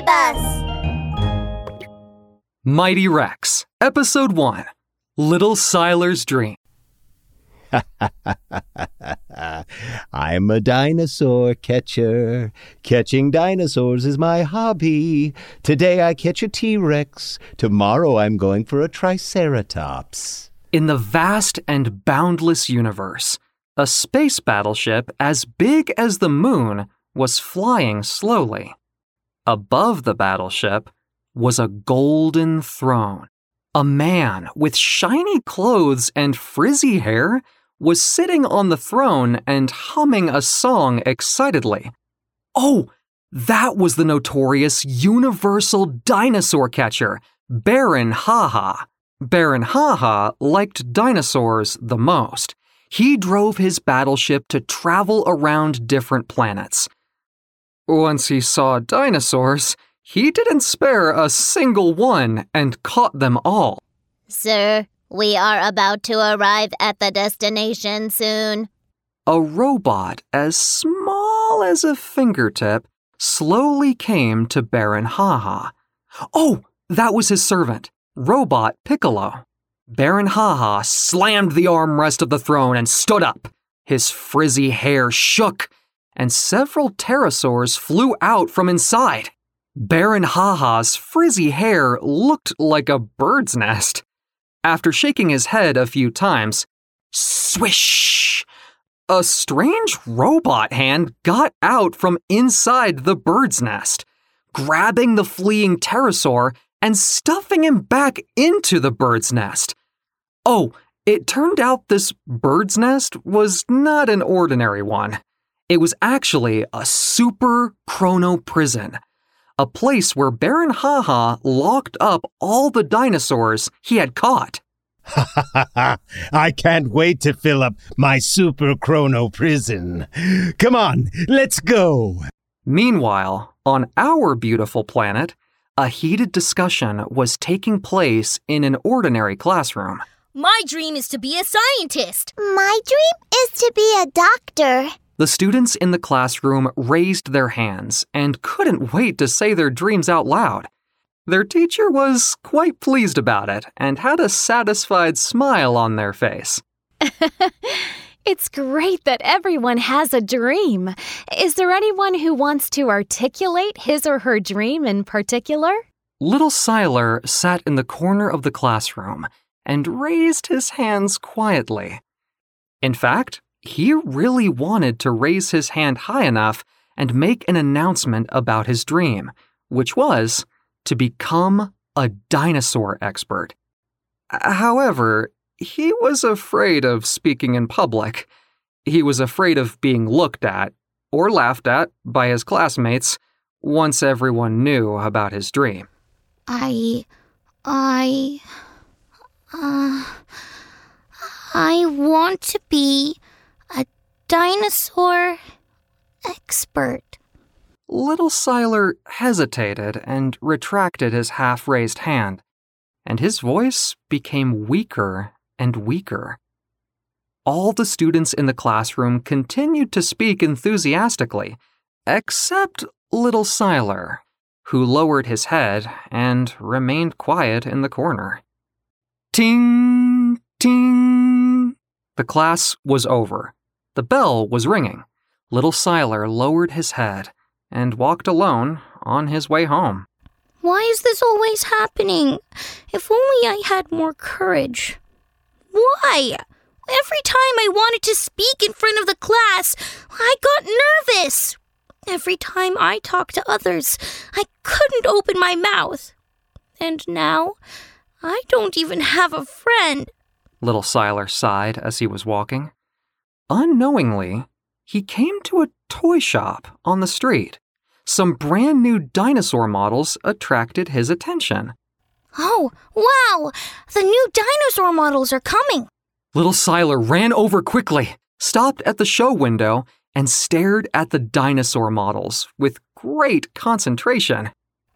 Mystery Bus! Mighty Rex, Episode 1 Little Cyler's Dream. I'm a dinosaur catcher. Catching dinosaurs is my hobby. Today I catch a T Rex. Tomorrow I'm going for a Triceratops. In the vast and boundless universe, a space battleship as big as the moon was flying slowly. Above the battleship was a golden throne. A man with shiny clothes and frizzy hair was sitting on the throne and humming a song excitedly. Oh, that was the notorious universal dinosaur catcher, Baron Haha. Baron Haha liked dinosaurs the most. He drove his battleship to travel around different planets. Once he saw dinosaurs, he didn't spare a single one and caught them all. Sir, we are about to arrive at the destination soon. A robot as small as a fingertip slowly came to Baron Haha. Oh, that was his servant, Robot Piccolo. Baron Haha slammed the armrest of the throne and stood up. His frizzy hair shook, and several pterosaurs flew out from inside. Baron Haha's frizzy hair looked like a bird's nest. After shaking his head a few times, swish! A strange robot hand got out from inside the bird's nest, grabbing the fleeing pterosaur and stuffing him back into the bird's nest. Oh, it turned out this bird's nest was not an ordinary one. It was actually a super chrono prison, a place where Baron Haha locked up all the dinosaurs he had caught. I can't wait to fill up my super chrono prison. Come on, let's go. Meanwhile, on our beautiful planet, a heated discussion was taking place in an ordinary classroom. My dream is to be a scientist. My dream is to be a doctor. The students in the classroom raised their hands and couldn't wait to say their dreams out loud. Their teacher was quite pleased about it and had a satisfied smile on their face. it's great that everyone has a dream. Is there anyone who wants to articulate his or her dream in particular? Little Cyler sat in the corner of the classroom and raised his hands quietly. In fact, he really wanted to raise his hand high enough and make an announcement about his dream, which was to become a dinosaur expert. However, he was afraid of speaking in public. He was afraid of being looked at or laughed at by his classmates once everyone knew about his dream. I. I. Uh. I want to be dinosaur expert. Little Cyler hesitated and retracted his half raised hand, and his voice became weaker and weaker. All the students in the classroom continued to speak enthusiastically, except Little Cyler, who lowered his head and remained quiet in the corner. Ting, ting. The class was over. The bell was ringing. Little Cyler lowered his head and walked alone on his way home. Why is this always happening? If only I had more courage. Why? Every time I wanted to speak in front of the class, I got nervous. Every time I talked to others, I couldn't open my mouth. And now, I don't even have a friend. Little Cyler sighed as he was walking. Unknowingly, he came to a toy shop on the street. Some brand new dinosaur models attracted his attention. Oh, wow! The new dinosaur models are coming. Little Cyler ran over quickly, stopped at the show window, and stared at the dinosaur models with great concentration.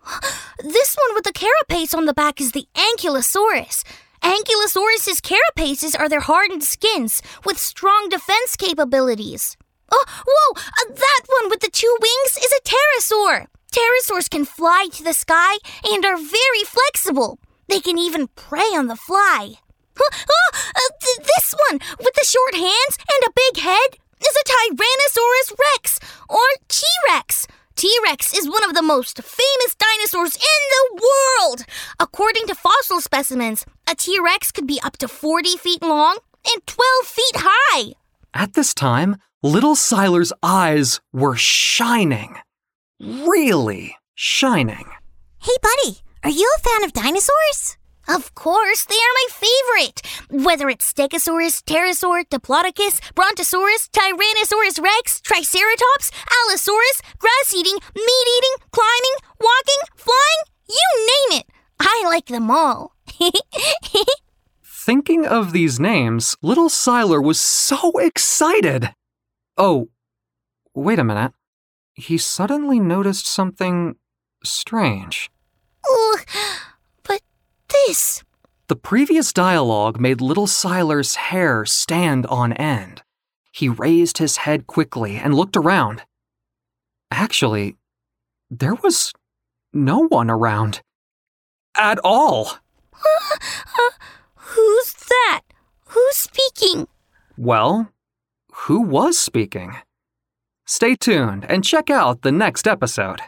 This one with the carapace on the back is the Ankylosaurus. Ankylosaurus's carapaces are their hardened skins with strong defense capabilities. Oh, whoa! Uh, that one with the two wings is a pterosaur. Pterosaurs can fly to the sky and are very flexible. They can even prey on the fly. Oh, uh, th- this one with the short hands and a big head is a Tyrannosaurus rex or T Rex. T Rex is one of the most famous dinosaurs in the world. According to fossil specimens, a T Rex could be up to 40 feet long and 12 feet high. At this time, little Cyler's eyes were shining. Really shining. Hey, buddy, are you a fan of dinosaurs? Of course, they are my favorite. Whether it's Stegosaurus, Pterosaur, Diplodocus, Brontosaurus, Tyrannosaurus rex, Triceratops, Allosaurus, grass eating, meat eating, climbing, walking, flying, you name it. I like them all. Thinking of these names, little Cyler was so excited. Oh, wait a minute. He suddenly noticed something strange. Ooh, but this. The previous dialogue made little Cyler's hair stand on end. He raised his head quickly and looked around. Actually, there was no one around. At all. Uh, who's that? Who's speaking? Well, who was speaking? Stay tuned and check out the next episode.